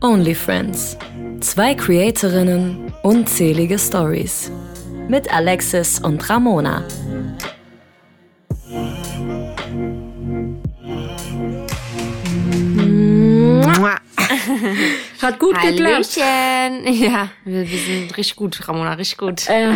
Only Friends. Zwei Creatorinnen, unzählige Stories. Mit Alexis und Ramona. Hat gut geklappt. Ja, wir, wir sind richtig gut, Ramona, richtig gut. Äh,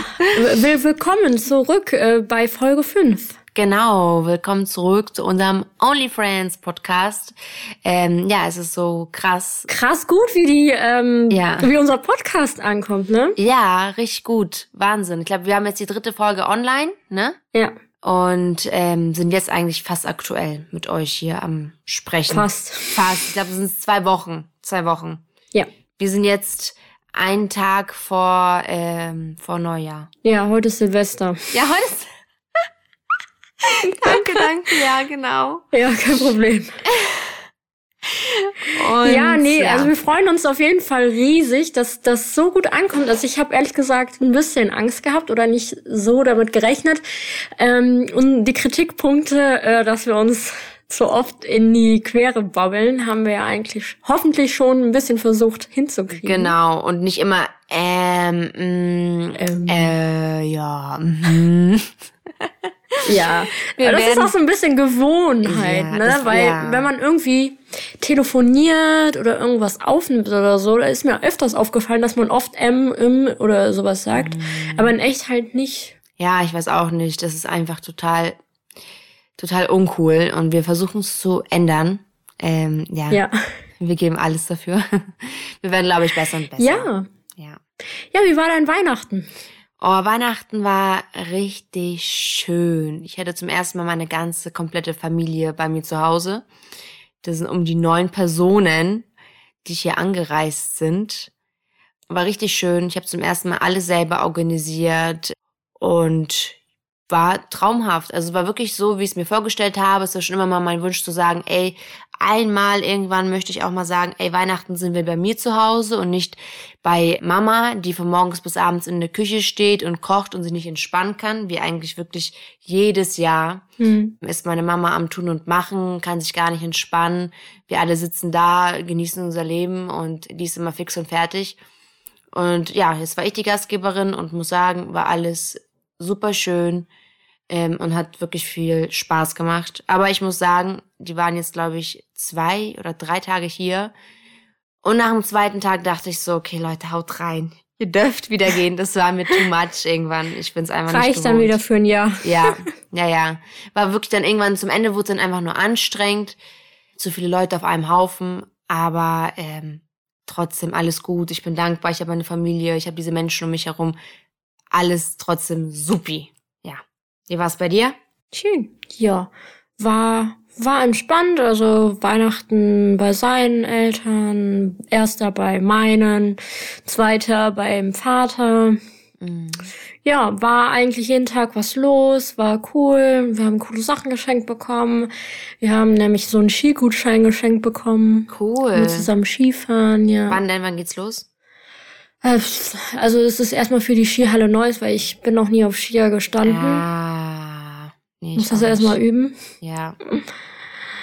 will- willkommen zurück äh, bei Folge 5. Genau, willkommen zurück zu unserem OnlyFriends Podcast. Ähm, ja, es ist so krass. Krass gut, wie die, ähm, Ja. wie unser Podcast ankommt, ne? Ja, richtig gut. Wahnsinn. Ich glaube, wir haben jetzt die dritte Folge online, ne? Ja, Und ähm, sind jetzt eigentlich fast aktuell mit euch hier am Sprechen. fast. Fast. Ich glaube, es sind zwei Wochen. Zwei Wochen. Ja. Wir sind jetzt einen Tag vor, ähm, vor Neujahr. Ja, heute ist Silvester. Ja, heute ist. danke, danke, ja, genau. Ja, kein Problem. Und, ja, nee, also wir freuen uns auf jeden Fall riesig, dass das so gut ankommt. Also ich habe ehrlich gesagt ein bisschen Angst gehabt oder nicht so damit gerechnet. Ähm, und die Kritikpunkte, äh, dass wir uns so oft in die Quere babbeln, haben wir ja eigentlich hoffentlich schon ein bisschen versucht hinzukriegen. Genau, und nicht immer, ähm, mm, Ähm. äh, ja, mhm. Ja, Wir das ist auch so ein bisschen Gewohnheit, Ja, ne? das- Weil ja. wenn man irgendwie telefoniert oder irgendwas aufnimmt oder so, da ist mir öfters aufgefallen, dass man oft M, M oder sowas sagt, Mhm. aber in echt halt nicht. ja, ich weiß auch nicht, das ist einfach total, total uncool und wir versuchen es zu ändern. Ähm, ja, Ja. wir geben alles dafür. Wir werden, glaube ich, besser und besser. Ja. Ja. Ja, wie war dein Weihnachten? Oh, Weihnachten war richtig schön. Ich hatte zum ersten Mal meine ganze komplette Familie bei mir zu Hause. Das sind um die neun Personen, die hier angereist sind. War richtig schön. Ich habe zum ersten Mal alles selber organisiert und war traumhaft. Also war wirklich so, wie ich es mir vorgestellt habe. Es war schon immer mal mein Wunsch zu sagen, ey, einmal irgendwann möchte ich auch mal sagen, ey, Weihnachten sind wir bei mir zu Hause und nicht bei Mama, die von morgens bis abends in der Küche steht und kocht und sich nicht entspannen kann, wie eigentlich wirklich jedes Jahr Hm. ist meine Mama am Tun und Machen, kann sich gar nicht entspannen. Wir alle sitzen da, genießen unser Leben und die ist immer fix und fertig. Und ja, jetzt war ich die Gastgeberin und muss sagen, war alles super schön ähm, und hat wirklich viel Spaß gemacht. Aber ich muss sagen, die waren jetzt, glaube ich, zwei oder drei Tage hier. Und nach dem zweiten Tag dachte ich so, okay, Leute, haut rein. Ihr dürft wieder gehen. Das war mir too much irgendwann. Ich bin's einfach nicht Reicht dann gewohnt. wieder für ein Jahr. Ja, ja, ja. War wirklich dann irgendwann zum Ende wurde es dann einfach nur anstrengend. Zu viele Leute auf einem Haufen. Aber ähm, trotzdem alles gut. Ich bin dankbar. Ich habe meine Familie. Ich habe diese Menschen um mich herum. Alles trotzdem supi. Wie war's bei dir? Schön. Ja, war, war entspannt. Also Weihnachten bei seinen Eltern, erster bei meinen, zweiter beim Vater. Mhm. Ja, war eigentlich jeden Tag was los, war cool. Wir haben coole Sachen geschenkt bekommen. Wir haben nämlich so einen Skigutschein geschenkt bekommen. Cool. Wir zusammen Skifahren, ja. Wann denn? Wann geht's los? Äh, Also es ist erstmal für die Skihalle Neues, weil ich bin noch nie auf Skier gestanden. Ah. Nee, Muss das erstmal nicht. üben. Ja.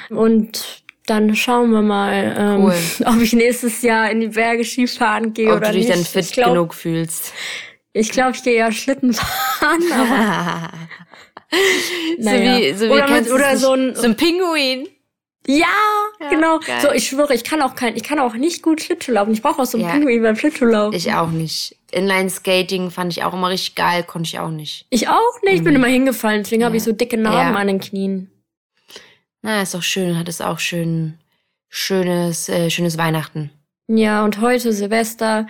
Und dann schauen wir mal, ähm, Cool. ob ich nächstes Jahr in die Berge Skifahren gehe Ob oder du dich nicht. dann fit ich glaube, genug fühlst. ich, glaub, ich gehe ja Schlitten fahren, aber so Naja. wie, so wie Oder mit- oder so nicht? ein- so ein Pinguin. Ja, Ja, genau. geil. So, ich schwöre, ich kann auch kein, ich kann auch nicht gut Schlittschuh laufen. Ich brauche auch so einen Ja. Pinguin beim Schlittschuhlaufen. Ich auch nicht. Inline-Skating fand ich auch immer richtig geil, konnte ich auch nicht. Ich auch nicht. Ich bin immer hingefallen, deswegen habe ich so dicke Narben Ja. an den Knien. Na, ist doch schön, hat es auch schön, schönes, äh, schönes Weihnachten. Ja, und heute Silvester.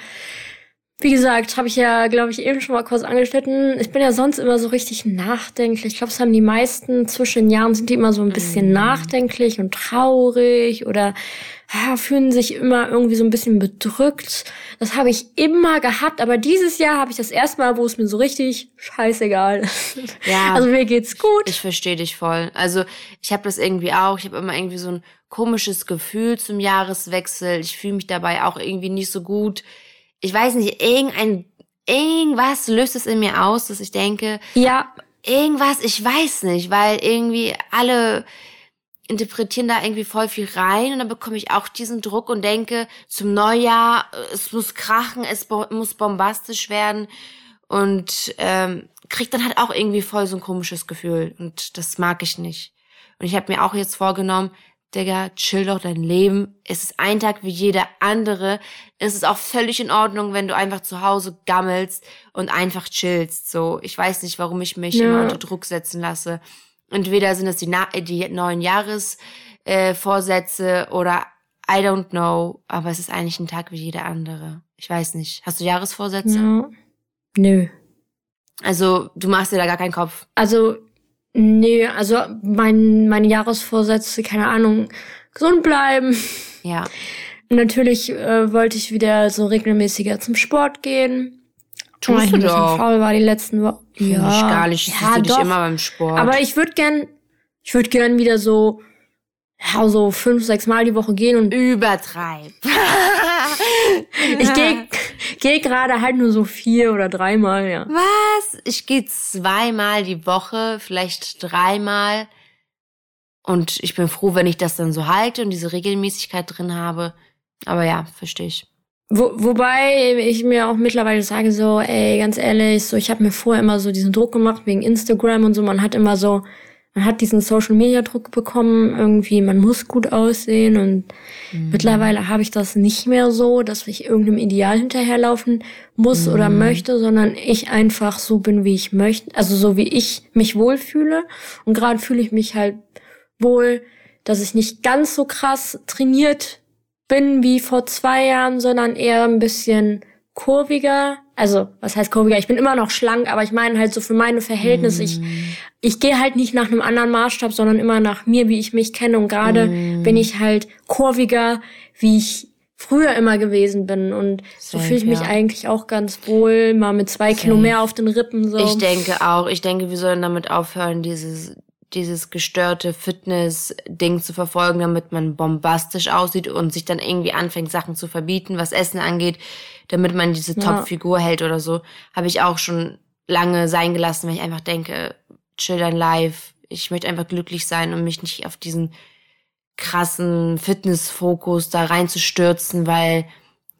Wie gesagt, habe ich ja, glaube ich, eben schon mal kurz angeschnitten. Ich bin ja sonst immer so richtig nachdenklich. Ich glaube, es haben die meisten zwischen den Jahren sind die immer so ein bisschen nachdenklich und traurig oder ja, fühlen sich immer irgendwie so ein bisschen bedrückt. Das habe ich immer gehabt, aber dieses Jahr habe ich das erste Mal, wo es mir so richtig scheißegal ist. Ja. Also mir geht's gut. Ich verstehe dich voll. Also ich habe das irgendwie auch. Ich habe immer irgendwie so ein komisches Gefühl zum Jahreswechsel. Ich fühle mich dabei auch irgendwie nicht so gut. Ich weiß nicht, irgendein, irgendwas löst es in mir aus, dass ich denke, ja, irgendwas, ich weiß nicht, weil irgendwie alle, interpretieren da irgendwie voll viel rein und dann bekomme ich auch diesen Druck und denke zum Neujahr, es muss krachen, es bo muss bombastisch werden und ähm, kriegt dann halt auch irgendwie voll so ein komisches Gefühl und das mag ich nicht. Und ich habe mir auch jetzt vorgenommen, Digga, chill doch dein Leben. Es ist ein Tag wie jeder andere. Es ist auch völlig in Ordnung, wenn du einfach zu Hause gammelst und einfach chillst. So, ich weiß nicht, warum ich mich ja. immer unter Druck setzen lasse. Entweder sind es die, Na die neuen Jahresvorsätze äh, oder I don't know, aber es ist eigentlich ein Tag wie jeder andere. Ich weiß nicht. Hast du Jahresvorsätze? Ja. Nö. Also, du machst dir da gar keinen Kopf. Also, nee, also mein, meine Jahresvorsätze, keine Ahnung, gesund bleiben. Ja. Natürlich äh, wollte ich wieder so regelmäßiger zum Sport gehen. Tust ich du ein doch. faul war die letzten Wochen. Ja. Ich gar nicht. Ich ja, dich immer beim Sport. Aber ich würde gern, ich würde gern wieder so, ja, so fünf, sechs Mal die Woche gehen und übertreib. ich gehe geh gerade halt nur so vier oder dreimal, ja. Was? Ich gehe zweimal die Woche, vielleicht dreimal. Und ich bin froh, wenn ich das dann so halte und diese Regelmäßigkeit drin habe. Aber ja, verstehe ich. Wo, wobei ich mir auch mittlerweile sage so, ey, ganz ehrlich, so ich habe mir vorher immer so diesen Druck gemacht wegen Instagram und so. Man hat immer so, man hat diesen Social Media Druck bekommen, irgendwie man muss gut aussehen und Mhm. mittlerweile habe ich das nicht mehr so, dass ich irgendeinem Ideal hinterherlaufen muss oder Mhm. möchte, sondern ich einfach so bin, wie ich möchte, also so wie ich mich wohlfühle und gerade fühle ich mich halt wohl, dass ich nicht ganz so krass trainiert bin wie vor zwei Jahren, sondern eher ein bisschen kurviger. Also, was heißt kurviger? Ich bin immer noch schlank, aber ich meine halt so für meine Verhältnisse. Ich, ich gehe halt nicht nach einem anderen Maßstab, sondern immer nach mir, wie ich mich kenne. Und gerade bin ich halt kurviger, wie ich früher immer gewesen bin. Und so Safe, fühle ich mich ja. eigentlich auch ganz wohl, mal mit zwei Kilo mehr auf den Rippen. So. Ich denke auch, ich denke, wir sollen damit aufhören, dieses, dieses gestörte Fitness-Ding zu verfolgen, damit man bombastisch aussieht und sich dann irgendwie anfängt, Sachen zu verbieten, was Essen angeht, damit man diese Ja. Top-Figur hält oder so. Habe ich auch schon lange sein gelassen, weil ich einfach denke, chill dein Life. Ich möchte einfach glücklich sein und mich nicht auf diesen krassen Fitness-Fokus da reinzustürzen, weil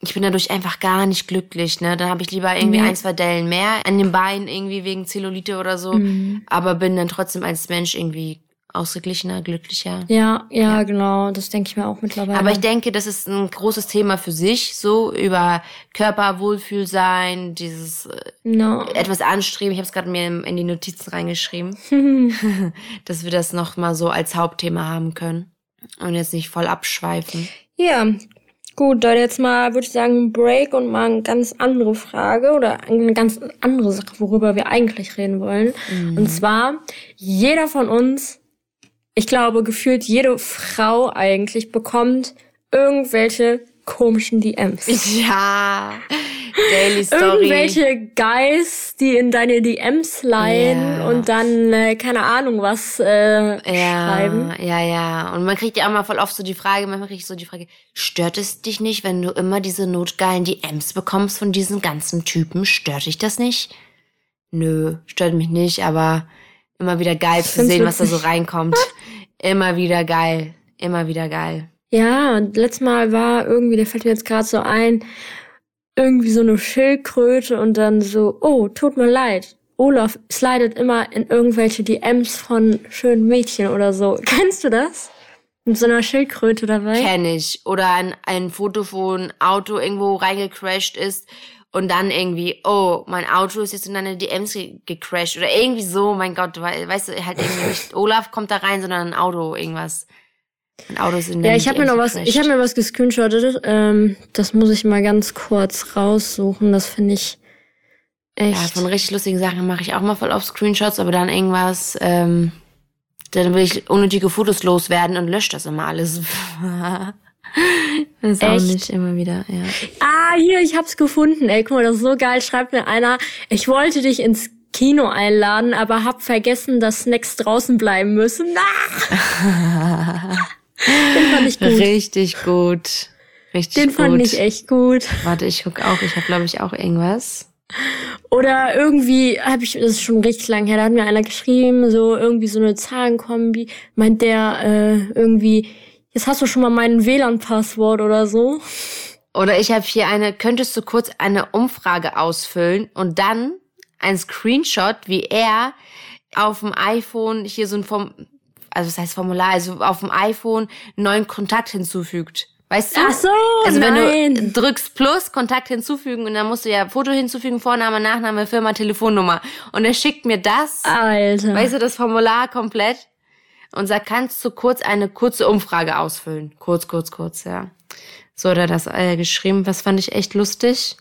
ich bin dadurch einfach gar nicht glücklich, ne? Dann habe ich lieber irgendwie Nee. ein, zwei Dellen mehr an den Beinen irgendwie wegen Zellulite oder so, Mhm. aber bin dann trotzdem als Mensch irgendwie ausgeglichener, glücklicher. Ja, ja, genau. Das denke ich mir auch mittlerweile. Aber ich denke, das ist ein großes Thema für sich, so über Körperwohlfühlsein, dieses äh, no. etwas anstreben. Ich habe es gerade mir in in die Notizen reingeschrieben, dass wir das noch mal so als Hauptthema haben können und jetzt nicht voll abschweifen. Ja, gut, dann jetzt mal, würde ich sagen, ein Break und mal eine ganz andere Frage oder eine ganz andere Sache, worüber wir eigentlich reden wollen. Und zwar, jeder von uns, ich glaube, gefühlt jede Frau eigentlich bekommt irgendwelche komischen DMs. Ja, Daily Story. Irgendwelche Guys, die in deine DMs leiden Ja. und dann, äh, keine Ahnung, was äh, schreiben. Ja, ja, ja. Und man kriegt ja auch mal voll oft so die Frage, manchmal kriege ich so die Frage, stört es dich nicht, wenn du immer diese notgeilen DMs bekommst von diesen ganzen Typen? Stört dich das nicht? Nö, stört mich nicht, aber immer wieder geil zu sehen, was da so reinkommt. immer wieder geil. Immer wieder geil. Ja, und letztes Mal war irgendwie, der fällt mir jetzt gerade so ein, irgendwie so eine Schildkröte und dann so, oh, tut mir leid. Olaf slidet immer in irgendwelche DMs von schönen Mädchen oder so. Kennst du das? Mit so einer Schildkröte dabei? Kenn ich. Oder ein, ein Foto, wo ein Auto irgendwo reingecrashed ist und dann irgendwie, oh, mein Auto ist jetzt in deine DMs ge gecrashed. Oder irgendwie so, mein Gott, wei- weißt du, halt irgendwie nicht Olaf kommt da rein, sondern ein Auto, irgendwas. Ein Auto in ja, ich habe mir noch was, ich habe mir was gescreenshottet. Ähm, das muss ich mal ganz kurz raussuchen. Das finde ich Ja, echt. von richtig lustigen Sachen mache ich auch mal voll auf Screenshots, aber dann irgendwas, ähm, dann will ich unnötige Fotos loswerden und lösche das immer alles. das ist auch Echt? nicht immer wieder, ja. Ah, hier, ich hab's gefunden. Ey, guck mal, das ist so geil. Schreibt mir einer, ich wollte dich ins Kino einladen, aber hab vergessen, dass Snacks draußen bleiben müssen. Ah! Den fand ich gut. Richtig gut. Richtig Den gut. fand ich echt gut. Warte, ich guck auch. Ich habe, glaube ich, auch irgendwas. Oder irgendwie habe ich, das ist schon richtig lang her, da hat mir einer geschrieben, so irgendwie so eine Zahlenkombi, meint der äh, irgendwie, jetzt hast du schon mal mein WLAN-Passwort oder so. Oder ich habe hier eine, könntest du kurz eine Umfrage ausfüllen und dann ein Screenshot, wie er auf dem iPhone hier so ein Form, also was heißt Formular, also auf dem iPhone einen neuen Kontakt hinzufügt. Weißt du? Ach so, also wenn nein. du drückst Plus, Kontakt hinzufügen und dann musst du ja Foto hinzufügen, Vorname, Nachname, Firma, Telefonnummer. Und er schickt mir das, Alter. weißt du, das Formular komplett und sagt, kannst du kurz eine kurze Umfrage ausfüllen? Kurz, kurz, kurz, ja. So hat er das äh, geschrieben. Was fand ich echt lustig.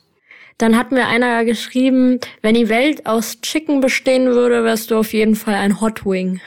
Dann hat mir einer geschrieben, wenn die Welt aus Chicken bestehen würde, wärst du auf jeden Fall ein Hot Wing.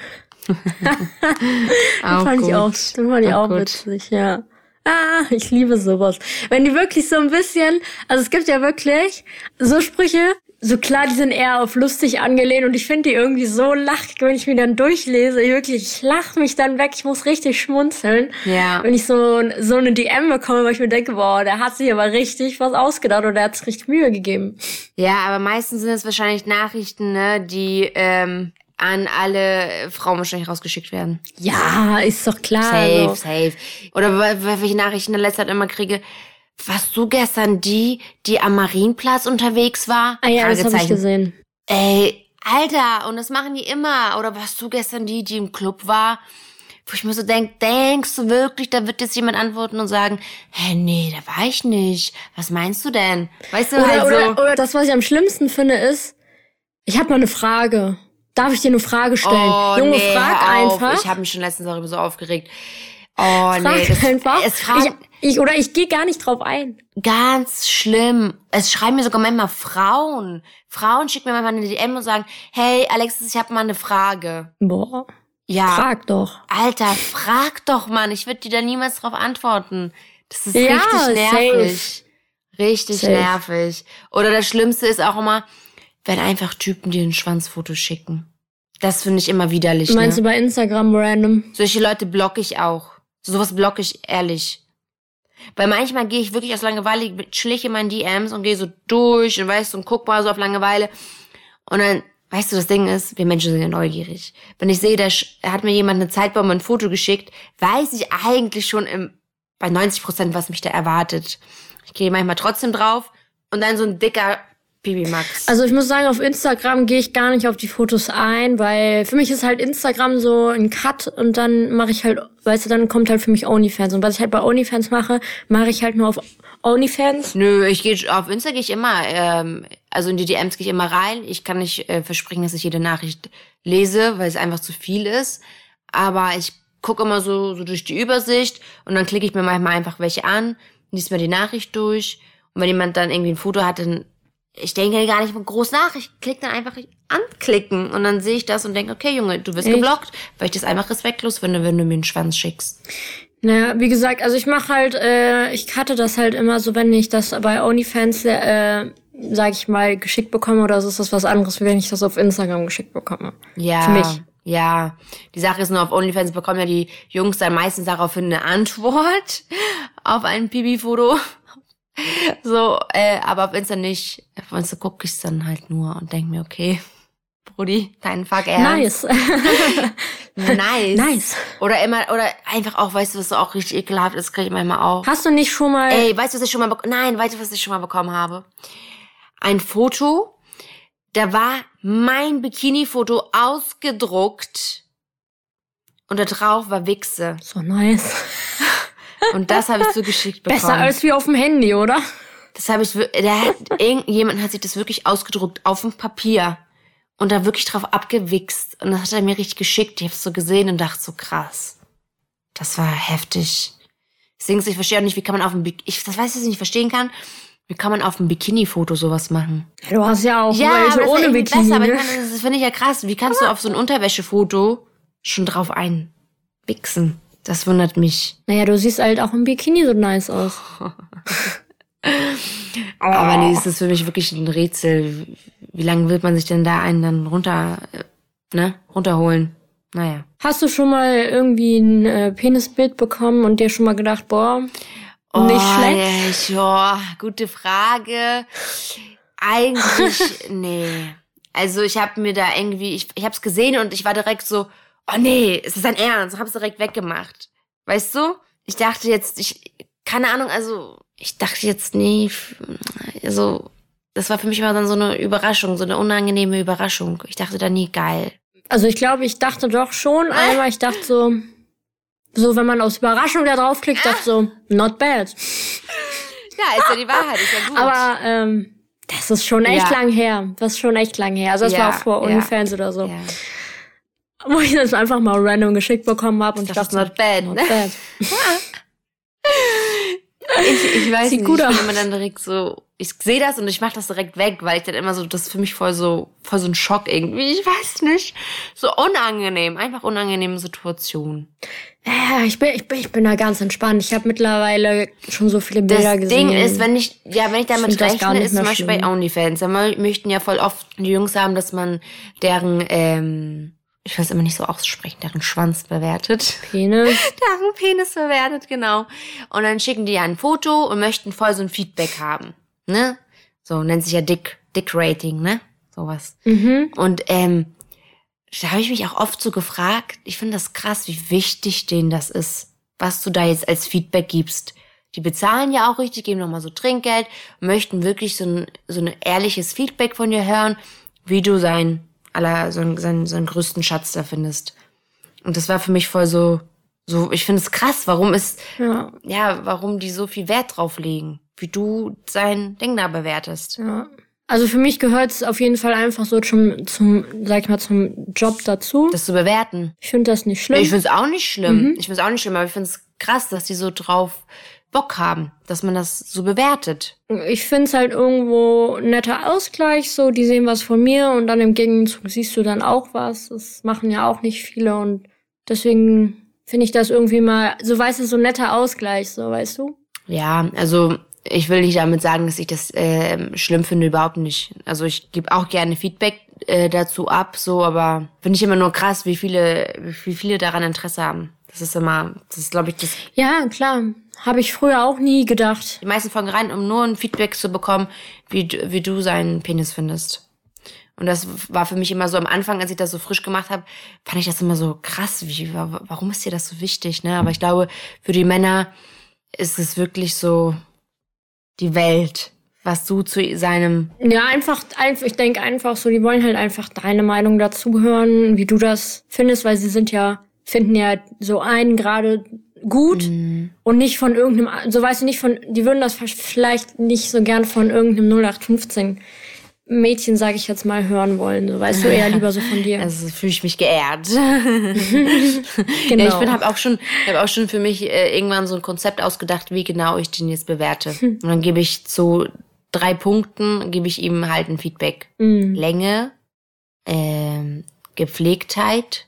Auch fand ich gut. auch, das fand ich Auch witzig, ja. Ah, ich liebe sowas. Wenn die wirklich so ein bisschen, also es gibt ja wirklich so Sprüche, so klar, die sind eher auf lustig angelehnt und ich finde die irgendwie so lachig, wenn ich mir dann durchlese. Ich wirklich, ich lach mich dann weg, ich muss richtig schmunzeln. Ja. Wenn ich so, so eine DM bekomme, weil ich mir denke, boah, der hat sich aber richtig was ausgedacht oder der hat sich richtig Mühe gegeben. Ja, aber meistens sind es wahrscheinlich Nachrichten, ne, die ähm, an alle Frauen wahrscheinlich rausgeschickt werden. Ja, ist doch klar. Safe, so. safe. Oder wel- welche Nachrichten in letzter Zeit immer kriege. Warst du gestern die, die am Marienplatz unterwegs war? Ah ja, das habe ich gesehen. Ey, Alter, und das machen die immer. Oder warst du gestern die, die im Club war? Wo ich mir so denk, denkst du wirklich, da wird jetzt jemand antworten und sagen, hä, nee, da war ich nicht. Was meinst du denn? Weißt du, Oder, halt so. oder, oder das, was ich am schlimmsten finde, ist, ich habe mal eine Frage. Darf ich dir eine Frage stellen? Oh, Junge, nee, frag einfach. Ich habe mich schon letztens darüber so aufgeregt. Oh, frag nee. Das, einfach. Es fragen, ich, ich, oder ich gehe gar nicht drauf ein. Ganz schlimm. Es schreiben mir sogar manchmal Frauen. Frauen schicken mir manchmal eine DM und sagen, hey Alexis, ich habe mal eine Frage. Boah, Ja. frag doch. Alter, frag doch, Mann. Ich würde dir da niemals drauf antworten. Das ist Ja, richtig nervig. Richtig Safe. nervig. Oder das Schlimmste ist auch immer, wenn einfach Typen dir ein Schwanzfoto schicken. Das finde ich immer widerlich. Meinst ne? du bei Instagram random? Solche Leute blocke ich auch. Sowas blocke ich ehrlich. Weil manchmal gehe ich wirklich aus Langeweile, chill ich in meinen DMs und gehe so durch und weißt du, und guck mal so auf Langeweile. Und dann, weißt du, das Ding ist, wir Menschen sind ja neugierig. Wenn ich sehe, da hat mir jemand eine Zeitbombe ein Foto geschickt, weiß ich eigentlich schon im, bei 90 Prozent, was mich da erwartet. Ich gehe manchmal trotzdem drauf und dann so ein dicker Bibi Max. Also ich muss sagen, auf Instagram gehe ich gar nicht auf die Fotos ein, weil für mich ist halt Instagram so ein Cut und dann mache ich halt, weißt du, dann kommt halt für mich OnlyFans. Und was ich halt bei OnlyFans mache, mache ich halt nur auf OnlyFans. Nö, ich gehe auf Insta gehe ich immer, ähm, also in die DMs gehe ich immer rein. Ich kann nicht äh, versprechen, dass ich jede Nachricht lese, weil es einfach zu viel ist. Aber ich gucke immer so, so durch die Übersicht und dann klicke ich mir manchmal einfach welche an, lies mir die Nachricht durch. Und wenn jemand dann irgendwie ein Foto hat, dann ich denke gar nicht groß nach. Ich klicke dann einfach anklicken und dann sehe ich das und denke, okay, Junge, du wirst Echt? geblockt, weil ich das einfach respektlos finde, wenn du mir einen Schwanz schickst. Naja, wie gesagt, also ich mache halt, äh, ich cutte das halt immer so, wenn ich das bei OnlyFans, äh, sag ich mal, geschickt bekomme oder so ist das was anderes, wie wenn ich das auf Instagram geschickt bekomme. Ja. Für mich. Ja. Die Sache ist nur, auf OnlyFans bekommen ja die Jungs dann meistens daraufhin eine Antwort auf ein Pibi-Foto. So, äh, aber auf Insta nicht. Insta gucke ich dann halt nur und denk mir, okay, Brudi, dein Fuck ernst. Nice. Nice. nice. Oder immer, oder einfach auch, weißt du, was so auch richtig ekelhaft ist, kriege ich manchmal auch. Hast du nicht schon mal, Ey, weißt du, was ich schon mal bekommen Nein, weißt du, was ich schon mal bekommen habe? Ein Foto, da war mein Bikini-Foto ausgedruckt und da drauf war Wichse. so nice. Und das habe ich zugeschickt bekommen. Besser als wie auf dem Handy, oder? Das habe ich, der hat, irgendjemand hat sich das wirklich ausgedruckt auf dem Papier und da wirklich drauf abgewichst. Und das hat er mir richtig geschickt. Ich habe es so gesehen und dachte so, krass. Das war heftig. Deswegen, ich verstehe auch nicht, wie kann man auf dem, Bik- ich, das weiß ich, was ich nicht verstehen kann. Wie kann man auf einem Bikini-Foto sowas machen? Du hast ja auch Ja, welche aber das ohne Bikini. besser, aber ich ne? das finde ich ja krass. Wie kannst du auf so ein Unterwäschefoto schon drauf einwichsen? Das wundert mich. Naja, du siehst halt auch im Bikini so nice aus. Aber nee, es ist für mich wirklich ein Rätsel. Wie lange wird man sich denn da einen dann runter, äh, ne, runterholen? Naja. Hast du schon mal irgendwie ein äh, Penisbild bekommen und dir schon mal gedacht, boah, nicht schlecht? Oh, Ja, gute Frage. Eigentlich, nee. Also ich habe mir da irgendwie, ich, ich habe es gesehen und ich war direkt so, oh nee, ist das dein Ernst? Es direkt weggemacht. Weißt du? Ich dachte jetzt, ich, keine Ahnung, also ich dachte jetzt, nee, also das war für mich immer dann so eine Überraschung, so eine unangenehme Überraschung. Ich dachte da nie, geil. Also ich glaube, ich dachte doch schon einmal, ich dachte so, so wenn man aus Überraschung da draufklickt, dachte so, not bad. Ja, ist ja die Wahrheit, ist ja gut. Aber ähm, das ist schon echt Ja. lang her. Das ist schon echt lang her. Also das Ja, war auch vor ja. OnlyFans oder so. ja. Wo ich das einfach mal random geschickt bekommen habe und ich Das ist dachte, not bad, not ne? bad. Ich, ich weiß Sieht nicht, gut ich bin immer dann direkt so, ich sehe das und ich mache das direkt weg, weil ich dann immer so, das ist für mich voll so, voll so ein Schock irgendwie, ich weiß nicht. So unangenehm, einfach unangenehme Situation. Ja, ich bin, ich bin, ich bin da ganz entspannt. Ich habe mittlerweile schon so viele Das Bilder gesehen. Ding ist, wenn ich, ja, wenn ich damit das rechne, ist zum Beispiel bei schlimm. OnlyFans, da mö- möchten ja voll oft die Jungs haben, dass man deren, ähm, ich weiß immer nicht so aussprechen, deren Schwanz bewertet. Penis. Deren Penis bewertet, genau. Und dann schicken die ja ein Foto und möchten voll so ein Feedback haben, ne? So, nennt sich ja Dick, Dick Rating, ne? Sowas. Mhm. Und ähm, da habe ich mich auch oft so gefragt, ich finde das krass, wie wichtig denen das ist, was du da jetzt als Feedback gibst. Die bezahlen ja auch richtig, geben nochmal so Trinkgeld, möchten wirklich so ein, so ein ehrliches Feedback von dir hören, wie du sein, aller, so einen, seinen, seinen größten Schatz da findest. Und das war für mich voll so, so, ich finde es krass, warum ist, Ja, ja, warum die so viel Wert drauf legen, wie du sein Ding da bewertest. ja. Also für mich gehört es auf jeden Fall einfach so zum, zum, sag ich mal, zum Job dazu. Das zu bewerten. ich finde das nicht schlimm. Ich finde es auch nicht schlimm. Mhm. Ich finde es auch nicht schlimm, aber ich finde es krass, dass die so drauf Bock haben, dass man das so bewertet. Ich finde es halt irgendwo ein netter Ausgleich, so, die sehen was von mir und dann im Gegenzug siehst du dann auch was. Das machen ja auch nicht viele und deswegen finde ich das irgendwie mal, so weißt du, so ein netter Ausgleich, so, weißt du? Ja, also ich will nicht damit sagen, dass ich das ähm, schlimm finde, überhaupt nicht. Also ich gebe auch gerne Feedback äh, dazu ab, so, aber finde ich immer nur krass, wie viele, wie viele daran Interesse haben. Das ist immer, das ist, glaube ich, das. Ja, klar. Habe ich früher auch nie gedacht. Die meisten fangen rein, um nur ein Feedback zu bekommen, wie, du- wie du seinen Penis findest. Und das war für mich immer so am Anfang, als ich das so frisch gemacht habe, fand ich das immer so krass. Wie, wa- warum ist dir das so wichtig? Ne? Aber ich glaube, für die Männer ist es wirklich so die Welt, was du zu seinem. Ja, einfach, einfach ich denke einfach so, die wollen halt einfach deine Meinung dazu hören, wie du das findest, weil sie sind ja, finden ja so einen gerade gut und nicht von irgendeinem, so weißt du, nicht von, die würden das vielleicht nicht so gern von irgendeinem 0815 Mädchen, sage ich jetzt mal, hören wollen. So weißt du, eher lieber so von dir. Also fühle ich mich geehrt. genau. Ja, ich bin habe auch schon, habe auch schon für mich äh, irgendwann so ein Konzept ausgedacht, wie genau ich den jetzt bewerte. Und dann gebe ich zu drei Punkten gebe ich ihm halt ein Feedback. Mm. Länge, ähm, Gepflegtheit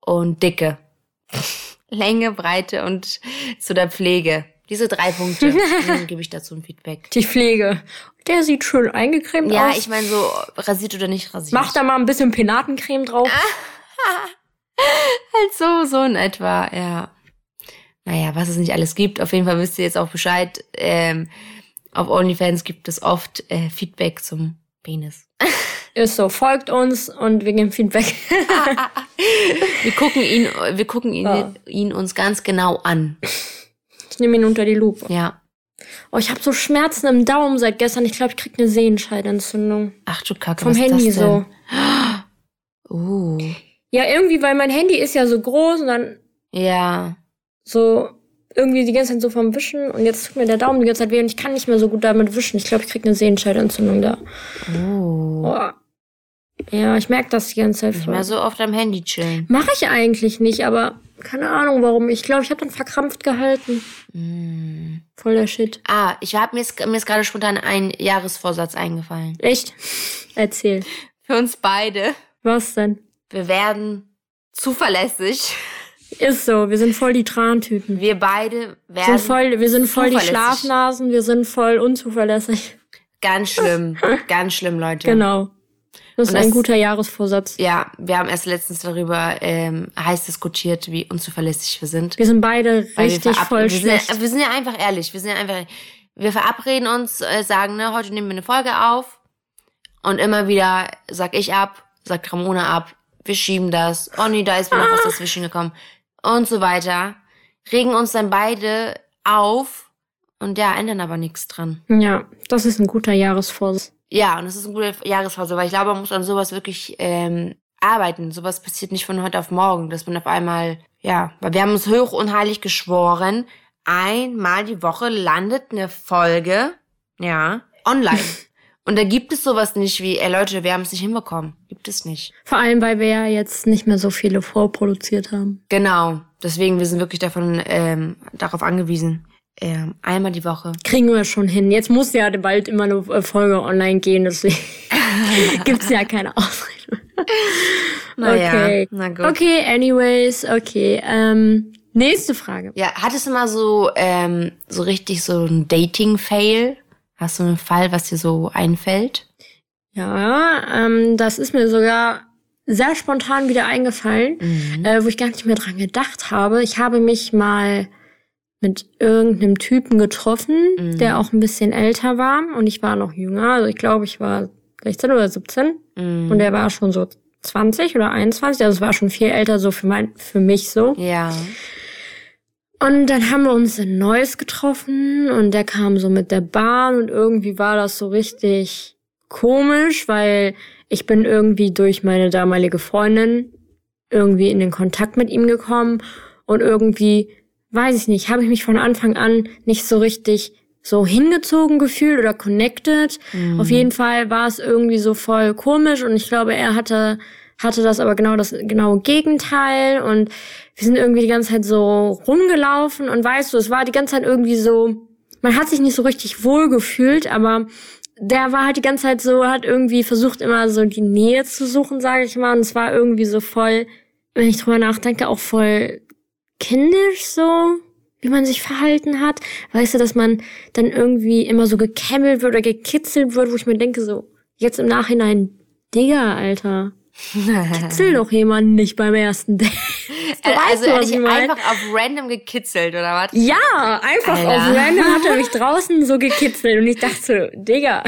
und Dicke. Länge, Breite und zu der Pflege. Diese drei Punkte. Dann gebe ich dazu ein Feedback. Die Pflege. Der sieht schön eingecremt Ja, aus. ich meine so rasiert oder nicht rasiert. Mach da mal ein bisschen Penatencreme drauf. halt so, so in etwa, ja. Naja, was es nicht alles gibt, auf jeden Fall wisst ihr jetzt auch Bescheid. Ähm, auf OnlyFans gibt es oft äh, Feedback zum Penis. Ist so, folgt uns und wir geben Feedback. Wir gucken ihn, wir gucken ihn, Ja. ihn uns ganz genau an. ich nehme ihn unter die Lupe. Ja. Oh, ich habe so Schmerzen im Daumen seit gestern. Ich glaube, ich krieg eine Sehenscheidentzündung. Ach du Kacke, Vom was Handy ist das so. denn? Uh. Ja, irgendwie, weil mein Handy ist ja so groß und dann Ja. so irgendwie die ganze Zeit so vom Wischen und jetzt tut mir der Daumen die ganze Zeit weh und ich kann nicht mehr so gut damit wischen. Ich glaube, ich krieg eine Sehenscheidentzündung da. Uh. Boah. Ja, ich merke das die ganze Zeit. Nicht voll. mehr so oft am Handy chillen. Mache ich eigentlich nicht, aber keine Ahnung warum. Ich glaube, ich habe dann verkrampft gehalten. Mm. Voll der Shit. Ah, ich habe mir ist, mir ist gerade spontan ein Jahresvorsatz eingefallen. Echt? Erzähl. Für uns beide. Was denn? Wir werden zuverlässig. Ist so, wir sind voll die Trantüten. Wir beide Wir werden sind voll, wir sind voll die. Schlafnasen, wir sind voll unzuverlässig. Ganz schlimm. Ganz schlimm, Leute. Genau. Das ist Und ein das- guter Jahresvorsatz. Ja, wir haben erst letztens darüber ähm, heiß diskutiert, wie unzuverlässig wir sind. Wir sind beide richtig voll wir sind, schlecht. ja- wir sind ja einfach ehrlich. Wir sind ja einfach. Wir verabreden uns, äh, sagen, ne, heute nehmen wir eine Folge auf. Und immer wieder sag ich ab, sagt Ramona ab, wir schieben das. Oh nee, da ist mir noch was dazwischen gekommen. Und so weiter. Regen uns dann beide auf und ja, ändern aber nichts dran. Ja, das ist ein guter Jahresvorsatz. Ja, und das ist ein guter Jahresvorsatz, weil ich glaube, man muss an sowas wirklich ähm, arbeiten. Sowas passiert nicht von heute auf morgen, dass man auf einmal, ja, weil wir haben uns hoch und heilig geschworen, einmal die Woche landet eine Folge, ja, online. Und da gibt es sowas nicht wie, ey Leute, wir haben es nicht hinbekommen. Gibt es nicht. Vor allem, weil wir ja jetzt nicht mehr so viele vorproduziert haben. Genau. Deswegen, wir sind wirklich davon ähm, darauf angewiesen. Ähm, einmal die Woche. Kriegen wir schon hin. Jetzt muss ja bald immer eine Folge online gehen, deswegen gibt's ja keine Ausrede. Naja, okay. na gut. Okay, anyways, okay. Ähm, nächste Frage. Ja, hattest du mal so, ähm, so richtig so ein Dating-Fail? Hast du einen Fall, was dir so einfällt? Ja, ähm, das ist mir sogar sehr spontan wieder eingefallen, Mhm. äh, wo ich gar nicht mehr dran gedacht habe. Ich habe mich mal mit irgendeinem Typen getroffen, Mhm. der auch ein bisschen älter war und ich war noch jünger. Also ich glaube, ich war 16 oder 17 Mhm. und der war schon so 20 oder 21. Also es war schon viel älter so für mein, für mich so. Ja. Und dann haben wir uns in Neuss getroffen und der kam so mit der Bahn und irgendwie war das so richtig komisch, weil ich bin irgendwie durch meine damalige Freundin irgendwie in den Kontakt mit ihm gekommen und irgendwie, weiß ich nicht, habe ich mich von Anfang an nicht so richtig so hingezogen gefühlt oder connected. Auf jeden Fall war es irgendwie so voll komisch und ich glaube, er hatte hatte das aber genau das genaue Gegenteil und wir sind irgendwie die ganze Zeit so rumgelaufen und weißt du, es war die ganze Zeit irgendwie so, man hat sich nicht so richtig wohl gefühlt, aber der war halt die ganze Zeit so, hat irgendwie versucht immer so die Nähe zu suchen, sage ich mal, und es war irgendwie so voll, wenn ich drüber nachdenke, auch voll kindisch so, wie man sich verhalten hat. Weißt du, dass man dann irgendwie immer so gekämmelt wird oder gekitzelt wird, wo ich mir denke so, jetzt im Nachhinein, Digga, Alter, kitzel doch jemanden nicht beim ersten Date. Du weißt, also du, er was ich meine. einfach auf random gekitzelt, oder was? Ja, einfach Alter. auf random hat er mich draußen so gekitzelt und ich dachte so, Digga.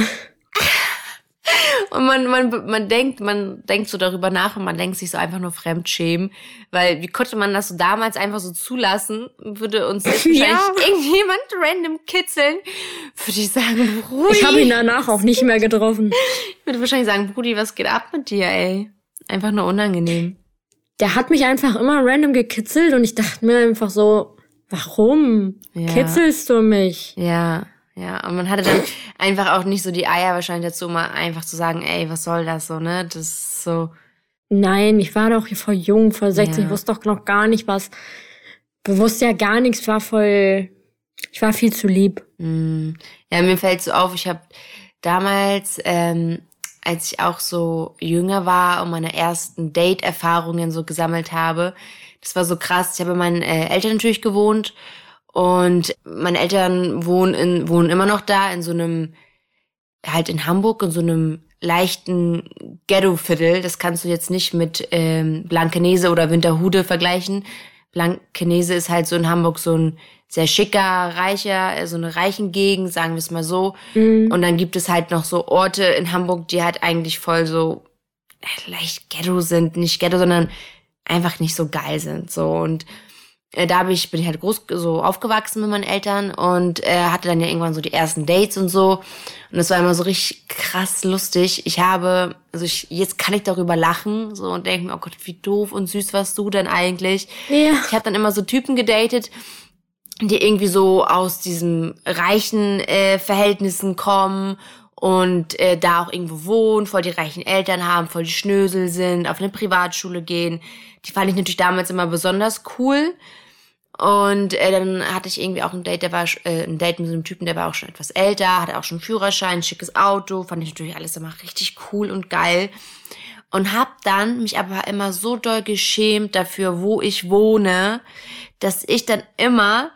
Und man, man, man denkt, man denkt so darüber nach und man denkt sich so einfach nur Fremdschämen. Weil wie konnte man das so damals einfach so zulassen? Würde uns jetzt Ja. irgendjemand random kitzeln, würde ich sagen, Brudi. Ich habe ihn danach auch nicht mehr getroffen. Ich würde wahrscheinlich sagen, Brudi, was geht ab mit dir, ey? Einfach nur unangenehm. Der hat mich einfach immer random gekitzelt und ich dachte mir einfach so, warum Ja. kitzelst du mich? Ja, ja. Und man hatte dann einfach auch nicht so die Eier wahrscheinlich dazu, mal einfach zu sagen, ey, was soll das so, ne? Das ist so. Nein, ich war doch hier voll jung, voll 16, Ja. ich wusste doch noch gar nicht was. Ich wusste ja gar nichts, ich war voll, ich war viel zu lieb. Mm. Ja, mir fällt so auf, ich habe damals, ähm, als ich auch so jünger war und meine ersten Date-Erfahrungen so gesammelt habe, das war so krass. Ich habe bei meinen äh, Eltern natürlich gewohnt und meine Eltern wohnen, in, wohnen immer noch da in so einem, halt in Hamburg, in so einem leichten Ghetto-Viertel. Das kannst du jetzt nicht mit ähm, Blankenese oder Winterhude vergleichen. Blankenese ist halt so in Hamburg so ein sehr schicker, reicher, äh, so eine reichen Gegend, sagen wir es mal so. Mhm. Und dann gibt es halt noch so Orte in Hamburg, die halt eigentlich voll so äh, leicht Ghetto sind. Nicht Ghetto, sondern einfach nicht so geil sind. So und da hab ich, bin ich halt groß so aufgewachsen mit meinen Eltern und äh, hatte dann ja irgendwann so die ersten Dates und so. Und das war immer so richtig krass lustig. Ich habe, also ich, jetzt kann ich darüber lachen so und denke mir, oh Gott, wie doof und süß warst du denn eigentlich? Ja. Ich habe dann immer so Typen gedatet, die irgendwie so aus diesen reichen äh, Verhältnissen kommen und äh, da auch irgendwo wohnen, voll die reichen Eltern haben, voll die Schnösel sind, auf eine Privatschule gehen. Die fand ich natürlich damals immer besonders cool. Und äh, dann hatte ich irgendwie auch ein Date, der war äh, ein Date mit so einem Typen, der war auch schon etwas älter, hatte auch schon Führerschein, schickes Auto, fand ich natürlich alles immer richtig cool und geil. Und hab dann mich aber immer so doll geschämt dafür, wo ich wohne, dass ich dann immer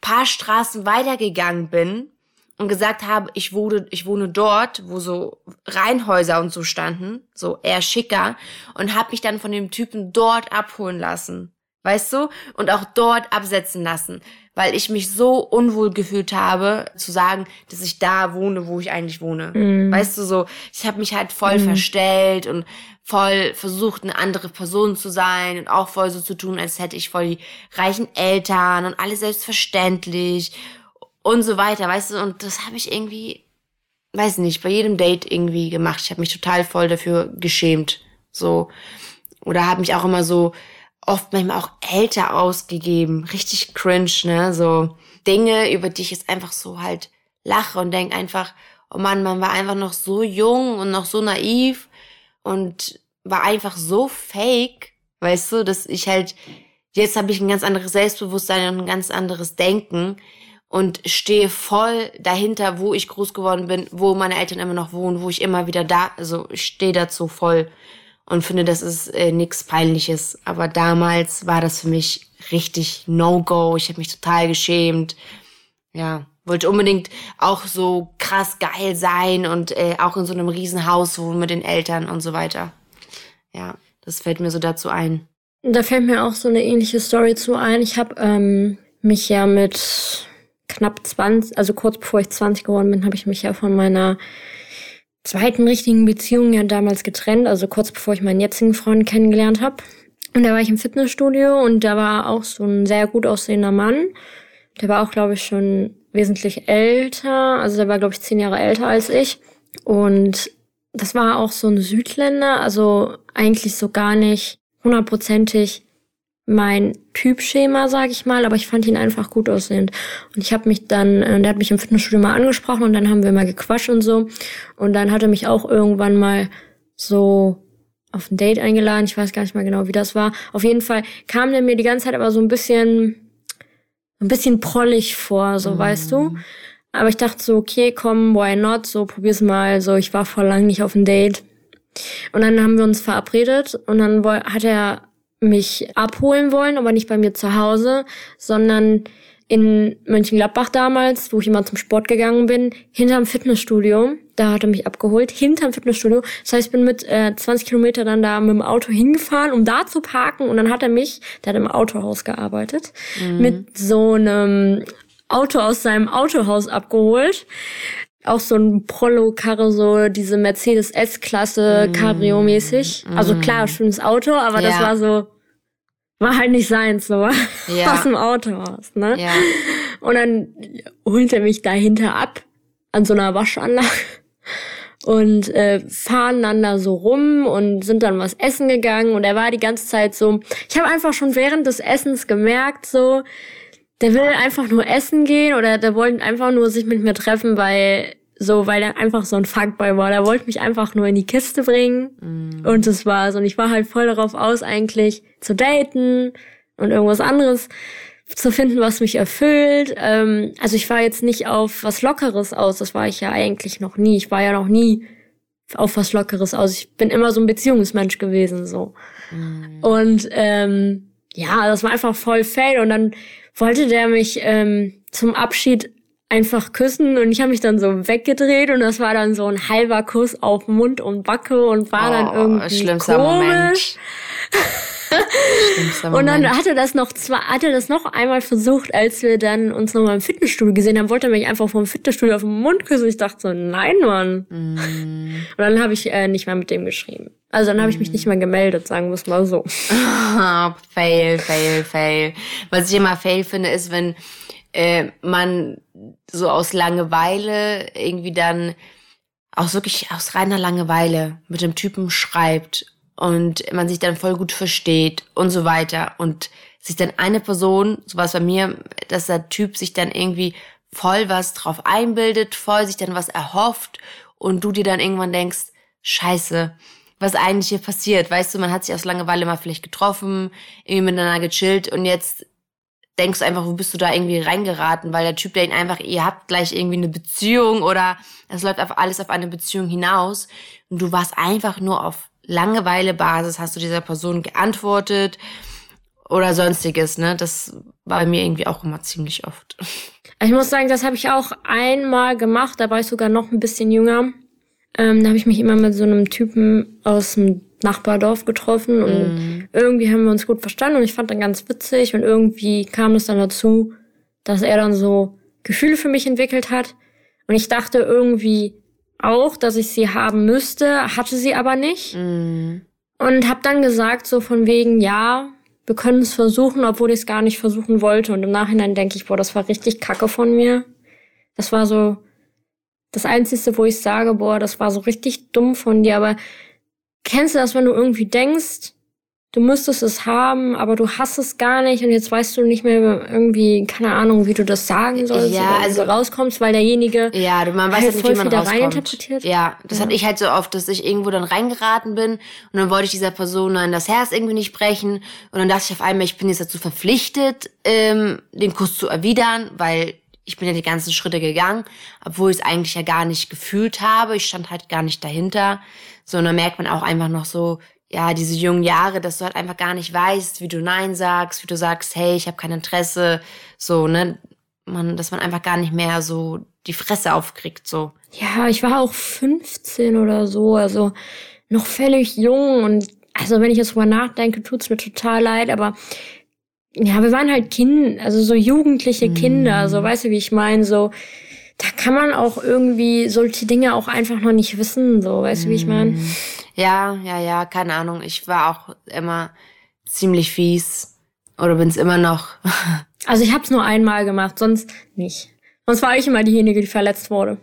paar Straßen weitergegangen bin und gesagt habe, ich wohne, ich wohne dort, wo so Reihenhäuser und so standen, so eher schicker, und habe mich dann von dem Typen dort abholen lassen. Weißt du? Und auch dort absetzen lassen, weil ich mich so unwohl gefühlt habe, zu sagen, dass ich da wohne, wo ich eigentlich wohne. Mhm. Weißt du, so, ich habe mich halt voll mhm. verstellt und voll versucht, eine andere Person zu sein und auch voll so zu tun, als hätte ich voll die reichen Eltern und alles selbstverständlich und so weiter, weißt du? Und das habe ich irgendwie, weiß nicht, bei jedem Date irgendwie gemacht. Ich habe mich total voll dafür geschämt, so. Oder habe mich auch immer so oft manchmal auch älter ausgegeben. Richtig cringe, ne? So Dinge, über die ich jetzt einfach so halt lache und denk einfach, oh Mann, man war einfach noch so jung und noch so naiv und war einfach so fake, weißt du, dass ich halt, jetzt habe ich ein ganz anderes Selbstbewusstsein und ein ganz anderes Denken und stehe voll dahinter, wo ich groß geworden bin, wo meine Eltern immer noch wohnen, wo ich immer wieder da, also ich stehe dazu voll und finde, das ist äh, nichts Peinliches. Aber damals war das für mich richtig No-Go. Ich habe mich total geschämt. Ja, wollte unbedingt auch so krass geil sein und äh, auch in so einem Riesenhaus wohnen mit den Eltern und so weiter. Ja, das fällt mir so dazu ein. Da fällt mir auch so eine ähnliche Story zu ein. Ich habe ähm, mich ja mit knapp 20, also kurz bevor ich 20 geworden bin, habe ich mich ja von meiner zweiten richtigen Beziehung ja damals getrennt, also kurz bevor ich meinen jetzigen Freund kennengelernt habe. Und da war ich im Fitnessstudio und da war auch so ein sehr gut aussehender Mann. Der war auch, glaube ich, schon wesentlich älter. Also der war, glaube ich, zehn Jahre älter als ich. Und das war auch so ein Südländer, also eigentlich so gar nicht hundertprozentig mein Typschema, sage ich mal, aber ich fand ihn einfach gut aussehend. Und ich habe mich dann, äh, der hat mich im Fitnessstudio mal angesprochen und dann haben wir mal gequatscht und so. Und dann hat er mich auch irgendwann mal so auf ein Date eingeladen. Ich weiß gar nicht mal genau, wie das war. Auf jeden Fall kam der mir die ganze Zeit aber so ein bisschen, ein bisschen prollig vor, so mm. weißt du. Aber ich dachte so, okay, komm, why not? So, probier's mal. So, ich war vor lang nicht auf ein Date. Und dann haben wir uns verabredet und dann hat er mich abholen wollen, aber nicht bei mir zu Hause, sondern in Mönchengladbach damals, wo ich immer zum Sport gegangen bin, hinterm Fitnessstudio. Da hat er mich abgeholt, hinterm Fitnessstudio. Das heißt, ich bin mit äh, 20 Kilometer dann da mit dem Auto hingefahren, um da zu parken. Und dann hat er mich, der hat im Autohaus gearbeitet, mhm. mit so einem Auto aus seinem Autohaus abgeholt. Auch so ein Prolo-Karre, so diese Mercedes S-Klasse, mm. Cabrio-mäßig. Mm. Also klar, schönes Auto, aber ja. das war so, war halt nicht seins, so ja. aus dem Autohaus, ne? Ja. Und dann holt er mich dahinter ab an so einer Waschanlage und äh, fahren dann da so rum und sind dann was essen gegangen und er war die ganze Zeit so, ich habe einfach schon während des Essens gemerkt, so, der will einfach nur essen gehen oder der wollte einfach nur sich mit mir treffen, weil so, weil er einfach so ein Fuckboy war. Der wollte mich einfach nur in die Kiste bringen. Mm. Und das war's. Und ich war halt voll darauf aus, eigentlich zu daten und irgendwas anderes zu finden, was mich erfüllt. Ähm, also ich war jetzt nicht auf was Lockeres aus. Das war ich ja eigentlich noch nie. Ich war ja noch nie auf was Lockeres aus. Ich bin immer so ein Beziehungsmensch gewesen, so. Mm. Und ähm, ja, das war einfach voll fail. Und dann wollte der mich ähm, zum Abschied einfach küssen und ich habe mich dann so weggedreht und das war dann so ein halber Kuss auf Mund und Backe und war oh, dann irgendwie schlimmster komisch. Moment. Und dann hatte das noch zwar hatte das noch einmal versucht, als wir dann uns noch mal im Fitnessstudio gesehen haben, wollte er mich einfach vom Fitnessstudio auf den Mund küssen. Ich dachte so, nein, Mann. Mm. Und dann habe ich äh, nicht mehr mit dem geschrieben. Also dann habe ich mich nicht mehr gemeldet, sagen wir es mal so. fail, fail, fail. Was ich immer fail finde, ist, wenn äh, man so aus Langeweile irgendwie dann auch wirklich aus reiner Langeweile mit dem Typen schreibt und man sich dann voll gut versteht und so weiter und sich dann eine Person, so was bei mir, dass der Typ sich dann irgendwie voll was drauf einbildet, voll sich dann was erhofft und du dir dann irgendwann denkst, scheiße, was eigentlich hier passiert. Weißt du, man hat sich aus Langeweile mal vielleicht getroffen, irgendwie miteinander gechillt und jetzt denkst du einfach, wo bist du da irgendwie reingeraten, weil der Typ, der ihn einfach, ihr habt gleich irgendwie eine Beziehung oder es läuft auf alles auf eine Beziehung hinaus und du warst einfach nur auf Langeweile-Basis, hast du dieser Person geantwortet oder sonstiges, ne? Das war bei mir irgendwie auch immer ziemlich oft. Ich muss sagen, das habe ich auch einmal gemacht, da war ich sogar noch ein bisschen jünger. Ähm, da habe ich mich immer mit so einem Typen aus dem Nachbardorf getroffen und mm. irgendwie haben wir uns gut verstanden und ich fand dann ganz witzig und irgendwie kam es dann dazu, dass er dann so Gefühle für mich entwickelt hat und ich dachte irgendwie auch, dass ich sie haben müsste, hatte sie aber nicht. Mm. Und habe dann gesagt, so von wegen, ja, wir können es versuchen, obwohl ich es gar nicht versuchen wollte. Und im Nachhinein denke ich, boah, das war richtig kacke von mir. Das war so das Einzige, wo ich sage, boah, das war so richtig dumm von dir. Aber kennst du das, wenn du irgendwie denkst, du müsstest es haben, aber du hast es gar nicht und jetzt weißt du nicht mehr irgendwie, keine Ahnung, wie du das sagen sollst Ja, oder also- wie du rauskommst, weil derjenige Ja, du- man weiß halt nicht, voll wie man reininterpretiert. Ja, das Ja. hatte ich halt so oft, dass ich irgendwo dann reingeraten bin und dann wollte ich dieser Person dann das Herz irgendwie nicht brechen und dann dachte ich auf einmal, ich bin jetzt dazu verpflichtet, ähm, den Kuss zu erwidern, weil ich bin ja die ganzen Schritte gegangen, obwohl ich es eigentlich ja gar nicht gefühlt habe. Ich stand halt gar nicht dahinter. So, und dann merkt man auch einfach noch so, ja, diese jungen Jahre, dass du halt einfach gar nicht weißt, wie du Nein sagst, wie du sagst, hey, ich habe kein Interesse, so, ne? Man, dass man einfach gar nicht mehr so die Fresse aufkriegt, so. Ja, ich war auch 15 oder so, also noch völlig jung und also wenn ich jetzt drüber nachdenke, tut's mir total leid, aber ja, wir waren halt Kinder, also so jugendliche Kinder, so weißt du, wie ich meine, so da kann man auch irgendwie solche Dinge auch einfach noch nicht wissen, so weißt du, wie ich meine. Ja, ja, ja, keine Ahnung. Ich war auch immer ziemlich fies. Oder bin's immer noch. Also ich hab's nur einmal gemacht, sonst nicht. Sonst war ich immer diejenige, die verletzt wurde.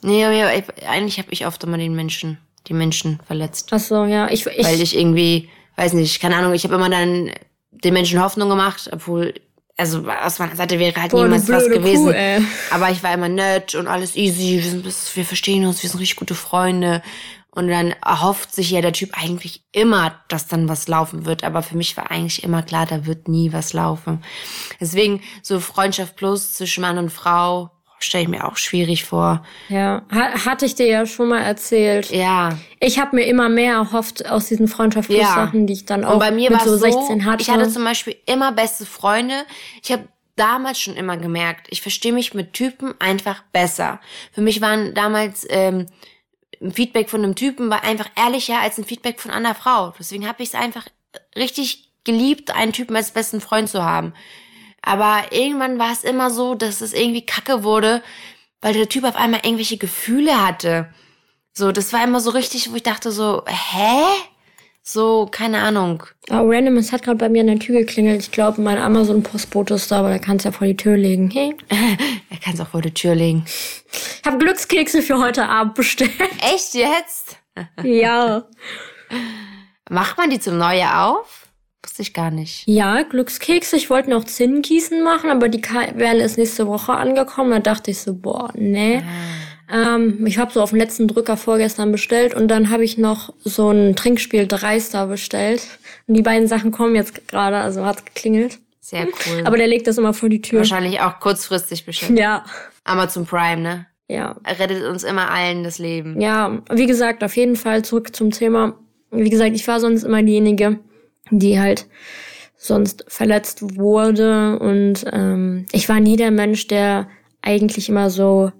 nee, aber ich, eigentlich habe ich oft immer den Menschen, die Menschen verletzt. Ach so, ja, ich, ich Weil ich irgendwie, weiß nicht, keine Ahnung, ich habe immer dann den Menschen Hoffnung gemacht, obwohl, also aus meiner Seite wäre halt Boah, niemals was gewesen. Kuh, ey. Aber ich war immer nett und alles easy, wir, sind, wir verstehen uns, wir sind richtig gute Freunde. Und dann erhofft sich ja der Typ eigentlich immer, dass dann was laufen wird. Aber für mich war eigentlich immer klar, da wird nie was laufen. Deswegen so Freundschaft plus zwischen Mann und Frau stelle ich mir auch schwierig vor. ja, ha- hatte ich dir ja schon mal erzählt. Ja. Ich habe mir immer mehr erhofft aus diesen Freundschaftssachen, die ich dann auch Und bei mir mit war so es 16 hatte. ich hatte zum Beispiel immer beste Freunde. Ich habe damals schon immer gemerkt, ich verstehe mich mit Typen einfach besser. Für mich waren damals ähm, ein Feedback von einem Typen war einfach ehrlicher als ein Feedback von einer Frau. Deswegen habe ich es einfach richtig geliebt, einen Typen als besten Freund zu haben. Aber irgendwann war es immer so, dass es irgendwie kacke wurde, weil der Typ auf einmal irgendwelche Gefühle hatte. So, das war immer so richtig, wo ich dachte so, hä? So, keine Ahnung. oh, random, es hat gerade bei mir an der Tür geklingelt. Ich glaube, mein Amazon-Postbote ist da, aber der kann es ja vor die Tür legen. Hey, Er kann es auch vor die Tür legen. ich habe Glückskekse für heute Abend bestellt. Echt jetzt? ja. Macht man die zum Neujahr auf? Wusste ich gar nicht. Ja, Glückskekse. Ich wollte noch Zinngießen machen, aber die wären erst nächste Woche angekommen. Da dachte ich so, boah, nee. Ähm, ich habe so auf den letzten Drücker vorgestern bestellt und dann habe ich noch so ein Trinkspiel Dreister bestellt. Und die beiden Sachen kommen jetzt gerade, also hat's geklingelt. Sehr cool. Aber der legt das immer vor die Tür. Wahrscheinlich auch kurzfristig bestellt. Ja, Amazon Prime, ne? ja. Er rettet uns immer allen das Leben. Ja, wie gesagt, auf jeden Fall zurück zum Thema. Wie gesagt, ich war sonst immer diejenige, die halt sonst verletzt wurde. Und ähm, ich war nie der Mensch, der eigentlich immer so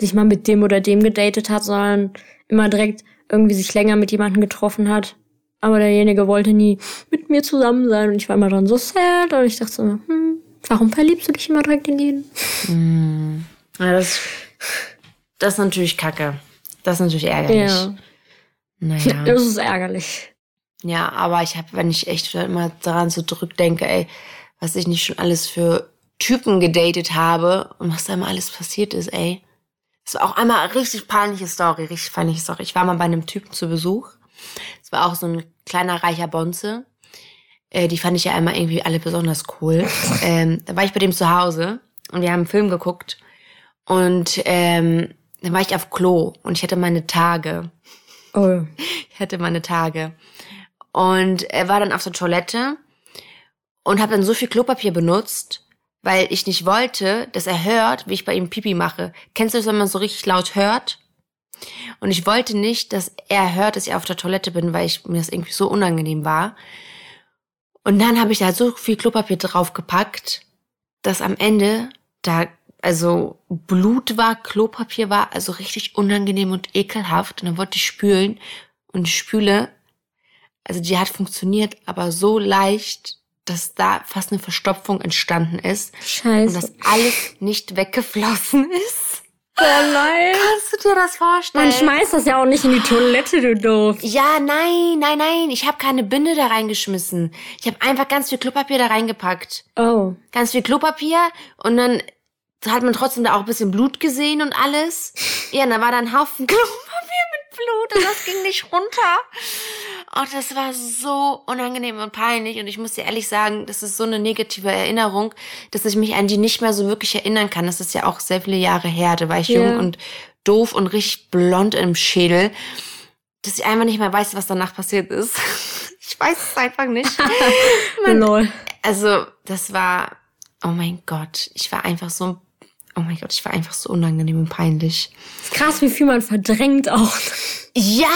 sich mal mit dem oder dem gedatet hat, sondern immer direkt irgendwie sich länger mit jemandem getroffen hat. Aber derjenige wollte nie mit mir zusammen sein und ich war immer dann so sad und ich dachte so, hm, warum verliebst du dich immer direkt in jeden? Ja, das, das ist natürlich kacke. Das ist natürlich ärgerlich. Ja, Naja. das ist ärgerlich. Ja, aber ich habe, wenn ich echt immer daran so zurückdenke, ey, was ich nicht schon alles für Typen gedatet habe und was da immer alles passiert ist, ey. Das war auch einmal eine richtig peinliche Story, richtig peinliche Story. Ich war mal bei einem Typen zu Besuch. Es war auch so ein kleiner reicher Bonze. Äh, die fand ich ja einmal irgendwie alle besonders cool. ähm, da war ich bei dem zu Hause und wir haben einen Film geguckt. Und ähm, dann war ich auf Klo und ich hatte meine Tage. Oh. Ich hatte meine Tage. Und er war dann auf der Toilette und habe dann so viel Klopapier benutzt, weil ich nicht wollte, dass er hört, wie ich bei ihm Pipi mache. Kennst du das, wenn man so richtig laut hört? Und ich wollte nicht, dass er hört, dass ich auf der Toilette bin, weil ich, mir das irgendwie so unangenehm war. Und dann habe ich da so viel Klopapier draufgepackt, dass am Ende da also Blut war, Klopapier war, also richtig unangenehm und ekelhaft. Und dann wollte ich spülen und spüle Also die hat funktioniert, aber so leicht, dass da fast eine Verstopfung entstanden ist. Scheiße. Und dass alles nicht weggeflossen ist. Oh nein. Kannst du dir das vorstellen? Man schmeißt das ja auch nicht in die Toilette, du doof. Ja, nein, nein, nein. Ich habe keine Binde da reingeschmissen. Ich habe einfach ganz viel Klopapier da reingepackt. Oh. Ganz viel Klopapier und dann hat man trotzdem da auch ein bisschen Blut gesehen und alles. Ja, und da war da ein Haufen Klopapier mit Blut und das ging nicht runter. Oh, das war so unangenehm und peinlich. Und ich muss dir ehrlich sagen, das ist so eine negative Erinnerung, dass ich mich an die nicht mehr so wirklich erinnern kann. Das ist ja auch sehr viele Jahre her. Da war ich Ja. jung und doof und richtig blond im Schädel. Dass ich einfach nicht mehr weiß, was danach passiert ist. Ich weiß es einfach nicht. Man- also, das war, oh mein Gott, ich war einfach so, oh mein Gott, ich war einfach so unangenehm und peinlich. Krass, wie viel man verdrängt auch. Ja,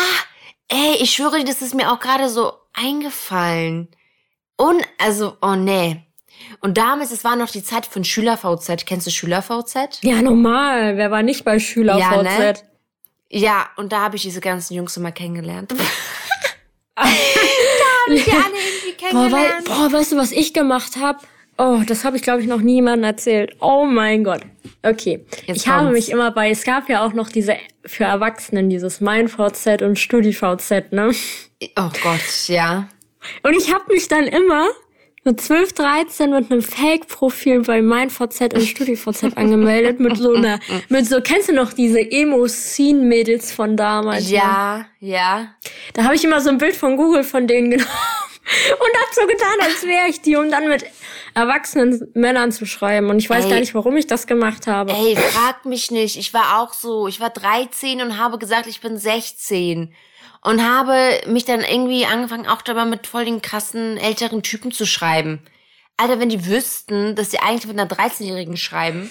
ey, ich schwöre, das ist mir auch gerade so eingefallen. Und, also, oh nee. Und damals, es war noch die Zeit von Schüler-VZ. Kennst du Schüler-VZ? Ja, normal. Wer war nicht bei Schüler Ja, ne? Ja, und da habe ich diese ganzen Jungs immer kennengelernt. da habe ich die alle irgendwie Boah, wei kennengelernt. boah, weißt du, was ich gemacht habe? Oh, das habe ich, glaube ich, noch niemandem erzählt. Oh mein Gott. Okay. Jetzt ich habe kommt's. mich immer bei, es gab ja auch noch diese für Erwachsenen, dieses Mein VZ und StudiVZ, ne? Oh Gott, ja. Und ich habe mich dann immer mit 12, 13 mit einem Fake-Profil bei MeinVZ und StudiVZ angemeldet, mit so einer, mit so, kennst du noch diese Emo-Scene-Mädels von damals? ne? Ja, ja. Da habe ich immer so ein Bild von Google von denen genommen und hab so getan, als wäre ich die, um dann mit erwachsenen Männern zu schreiben. Und ich weiß Ey. gar nicht, warum ich das gemacht habe. Ey, frag mich nicht. Ich war auch so. Ich war 13 und habe gesagt, ich bin 16. Und habe mich dann irgendwie angefangen, auch dabei mit voll den krassen älteren Typen zu schreiben. Alter, wenn die wüssten, dass sie eigentlich mit einer 13-Jährigen schreiben.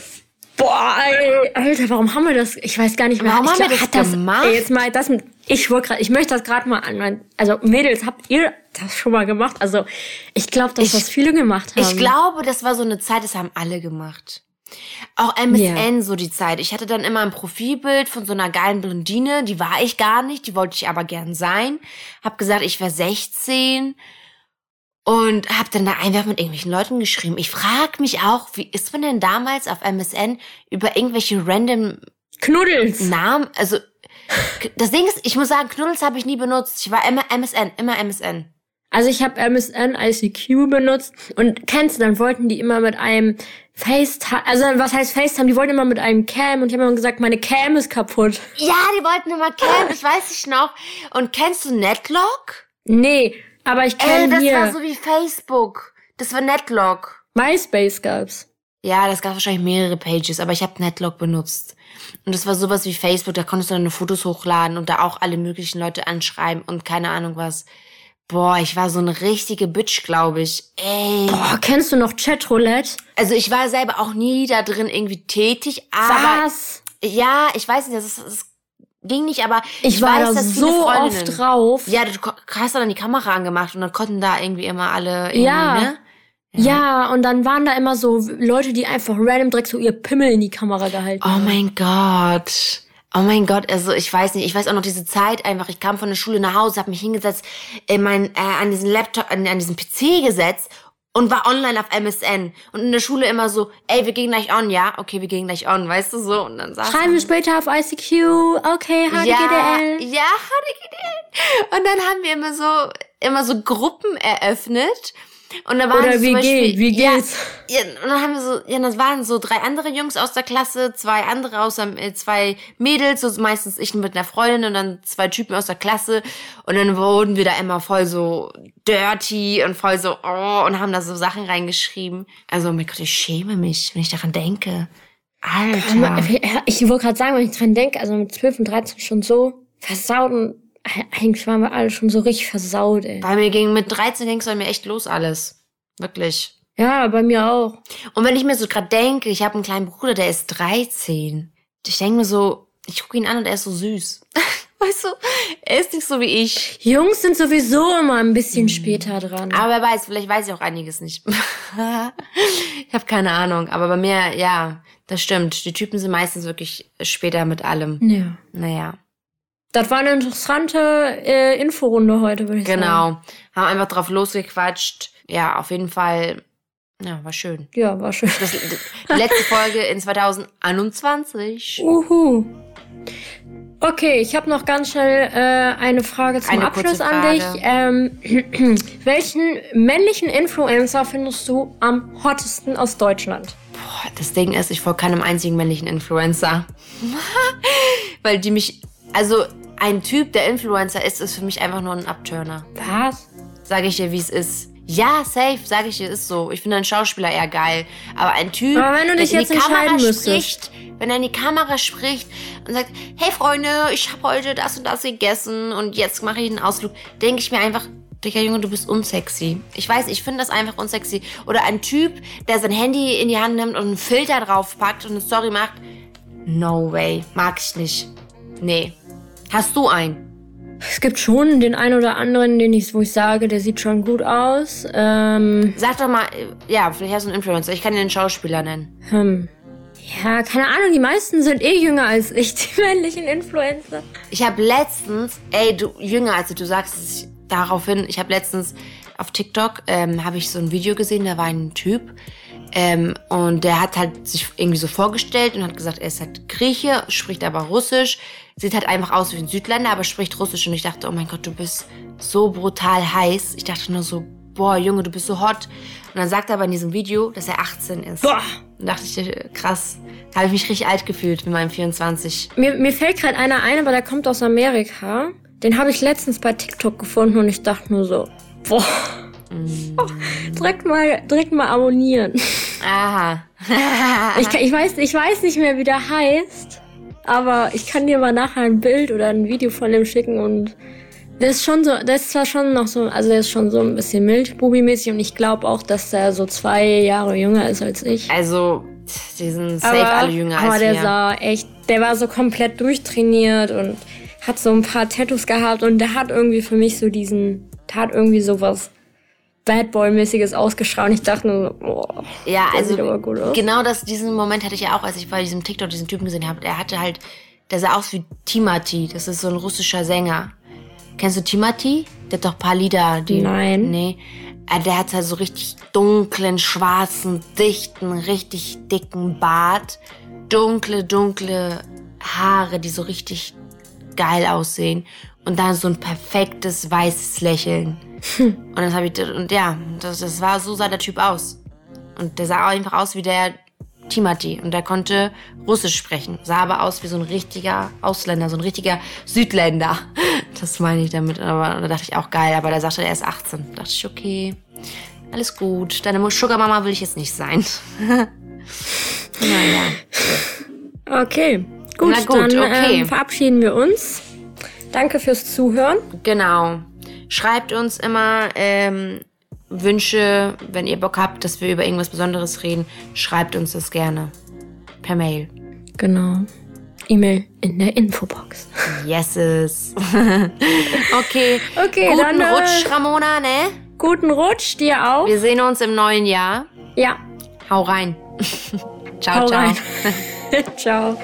Boah, ey, Alter, warum haben wir das? Ich weiß gar nicht mehr. Warum ich haben wir glaub, das hat gemacht? Ey, jetzt mal das. Ich wollte gerade, ich möchte das gerade mal an. Also Mädels, habt ihr das schon mal gemacht? Also ich glaube, dass Ich- das viele gemacht haben. Ich glaube, das war so eine Zeit, das haben alle gemacht. Auch MSN, so die Zeit. Ich hatte dann immer ein Profilbild von so einer geilen Blondine, die war ich gar nicht, die wollte ich aber gern sein. Hab gesagt, ich war 16 und hab dann da einfach mit irgendwelchen Leuten geschrieben. Ich frag mich auch, wie ist man denn damals auf MSN über irgendwelche random Knuddels. Namen, also das Ding ist, ich muss sagen, Knuddels habe ich nie benutzt. Ich war immer MSN, immer MSN. Also ich habe MSN ICQ benutzt und kennst du, dann wollten die immer mit einem FaceTime, also was heißt FaceTime, die wollten immer mit einem Cam und ich habe immer gesagt, meine Cam ist kaputt. Ja, die wollten immer kennen, das weiß ich noch. Und kennst du Netlock? Nee, aber ich Ey, kenne das hier war so wie Facebook. Das war Netlock. MySpace gab's. Ja, das gab wahrscheinlich mehrere Pages, aber ich habe Netlock benutzt. Und das war sowas wie Facebook, da konntest du deine Fotos hochladen und da auch alle möglichen Leute anschreiben und keine Ahnung was. Boah, ich war so eine richtige Bitch, glaube ich. Ey. Boah, kennst du noch Chatroulette? Also ich war selber auch nie da drin irgendwie tätig, aber Was? ja, ich weiß nicht, das, ist, das ging nicht, aber Ich, war weiß, da so oft drauf. Ja, du hast dann die Kamera angemacht und dann konnten da irgendwie immer alle irgendwie, Ja. ne? Ja, und dann waren da immer so Leute, die einfach random direkt so ihr Pimmel in die Kamera gehalten Oh haben. mein Gott. Oh mein Gott, also ich weiß nicht, ich weiß auch noch diese Zeit einfach, ich kam von der Schule nach Hause, habe mich hingesetzt, in mein, äh, an diesen Laptop, an, an diesen PC gesetzt und war online auf MSN. Und in der Schule immer so, ey, wir gehen gleich on, ja? Okay, wir gehen gleich on, weißt du so? Und dann saß Schreiben wir später auf ICQ, okay, ja, HDGDL. ja, HDGDL. Und dann haben wir immer so, immer so Gruppen eröffnet. Und da waren Oder so wie Beispiel, geht, wie ja, geht's? Ja, und dann haben wir so, ja, das waren so drei andere Jungs aus der Klasse, zwei andere aus äh, zwei Mädels, so meistens ich mit einer Freundin und dann zwei Typen aus der Klasse. Und dann wurden wir da immer voll so dirty und voll so, oh, und haben da so Sachen reingeschrieben. Also, oh mein Gott, ich schäme mich, wenn ich daran denke. Alter. Ich wollte gerade sagen, wenn ich dran denke, also mit 12 und 13 schon so versaut und eigentlich waren wir alle schon so richtig versaut, ey. Bei mir ging mit 13 ging es bei mir echt los alles. Wirklich. Ja, bei mir auch. Und wenn ich mir so gerade denke, ich habe einen kleinen Bruder, der ist 13. Ich denke mir so, ich gucke ihn an und er ist so süß. Weißt du, er ist nicht so wie ich. Jungs sind sowieso immer ein bisschen später dran. Aber wer weiß, vielleicht weiß ich auch einiges nicht. ich habe keine Ahnung. Aber bei mir, ja, das stimmt. Die Typen sind meistens wirklich später mit allem. ja. Naja. Das war eine interessante äh, Inforunde heute, würde ich genau. sagen. Genau. Haben einfach drauf losgequatscht. Ja, auf jeden Fall. Ja, war schön. Ja, war schön. Das, die letzte Folge in 2021. Uhu. Okay, ich habe noch ganz schnell äh, eine Frage zum Eine Abschluss an dich. Ähm, welchen männlichen Influencer findest du am hottesten aus Deutschland? Boah, das Ding ist, ich folge keinem einzigen männlichen Influencer. Weil die mich. Also, ein Typ, der Influencer ist, ist für mich einfach nur ein Abturner. Was? Sage ich dir, wie es ist. Ja, safe, sage ich dir, ist so. Ich finde einen Schauspieler eher geil. Aber ein Typ, Aber wenn du der dich in jetzt die Kamera spricht, wenn er in die Kamera spricht und sagt, hey Freunde, ich habe heute das und das gegessen und jetzt mache ich einen Ausflug, denke ich mir einfach, Dicker Junge, du bist unsexy. Ich weiß, ich finde das einfach unsexy. Oder ein Typ, der sein Handy in die Hand nimmt und einen Filter draufpackt und eine Story macht. No way. Mag ich nicht. Nee. Hast du einen? Es gibt schon den einen oder anderen, den ich, wo ich sage, der sieht schon gut aus. Ähm, Sag doch mal, äh, ja, vielleicht hast du einen Influencer. Ich kann dir einen Schauspieler nennen. hm. Ja, keine Ahnung, die meisten sind eh jünger als ich, die männlichen Influencer. Ich habe letztens, ey, du jünger als du, du sagst es daraufhin, ich habe letztens auf TikTok ähm, habe ich so ein Video gesehen, da war ein Typ ähm, und der hat halt sich irgendwie so vorgestellt und hat gesagt, er ist halt Grieche, spricht aber Russisch, sieht halt einfach aus wie ein Südländer, aber spricht Russisch und ich dachte, oh mein Gott, du bist so brutal heiß. Ich dachte nur so, boah, Junge, du bist so hot. Und dann sagt er aber in diesem Video, dass er 18 ist. Boah. Und dachte ich, äh, krass, habe ich mich richtig alt gefühlt mit meinem 24. Mir, mir fällt gerade einer ein, aber der kommt aus Amerika. Den habe ich letztens bei TikTok gefunden und ich dachte nur so, boah. direkt, mal, direkt mal abonnieren. Aha. Ich, ich, weiß, ich weiß nicht mehr, wie der heißt, aber ich kann dir mal nachher ein Bild oder ein Video von dem schicken und der ist schon so, der ist zwar schon noch so, also der ist schon so ein bisschen Milchbubi-mäßig und ich glaube auch, dass der so zwei Jahre jünger ist als ich. Also, die sind safe aber, alle jünger aber als der wir. sah echt, der war so komplett durchtrainiert und hat so ein paar Tattoos gehabt und der hat irgendwie für mich so diesen, der hat irgendwie sowas Bad Boy-mäßiges ausgestrahlt ich dachte nur boah, ja, also sieht aber gut aus. genau das, diesen Moment hatte ich ja auch, als ich bei diesem TikTok diesen Typen gesehen habe. Der hatte halt, der sah aus wie Timati. Das ist so ein russischer Sänger. Kennst du Timati? Der hat doch ein paar Lieder. Die, Nein. Nee. Äh, Der hat halt so richtig dunklen, schwarzen, dichten, richtig dicken Bart. Dunkle, dunkle Haare, die so richtig geil aussehen. Und dann so ein perfektes weißes Lächeln. Und das habe ich, und ja, das, das war, so sah der Typ aus. Und der sah einfach aus wie der Timati. Und der konnte Russisch sprechen. Sah aber aus wie so ein richtiger Ausländer, so ein richtiger Südländer. Das meine ich damit. Aber da dachte ich auch geil. Aber da sagte er, er ist 18. Da dachte ich, okay, alles gut. Deine Sugar Mama will ich jetzt nicht sein. naja. Okay, gut, Na gut, dann okay. Ähm, verabschieden wir uns. Danke fürs Zuhören. Genau. Schreibt uns immer ähm, Wünsche, wenn ihr Bock habt, dass wir über irgendwas Besonderes reden. Schreibt uns das gerne. Per Mail. Genau. E-Mail in der Infobox. Yeses. okay. Okay, Guten dann, äh, Rutsch, Ramona, ne? Guten Rutsch dir auch. Wir sehen uns im neuen Jahr. Ja, Hau rein. ciao, hau ciao. rein. Ciao.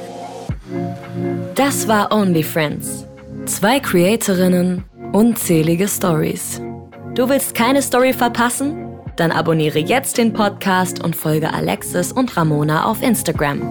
Das war Only Friends. Zwei Creatorinnen, unzählige Stories. Du willst keine Story verpassen? Dann abonniere jetzt den Podcast und folge Alexis und Ramona auf Instagram.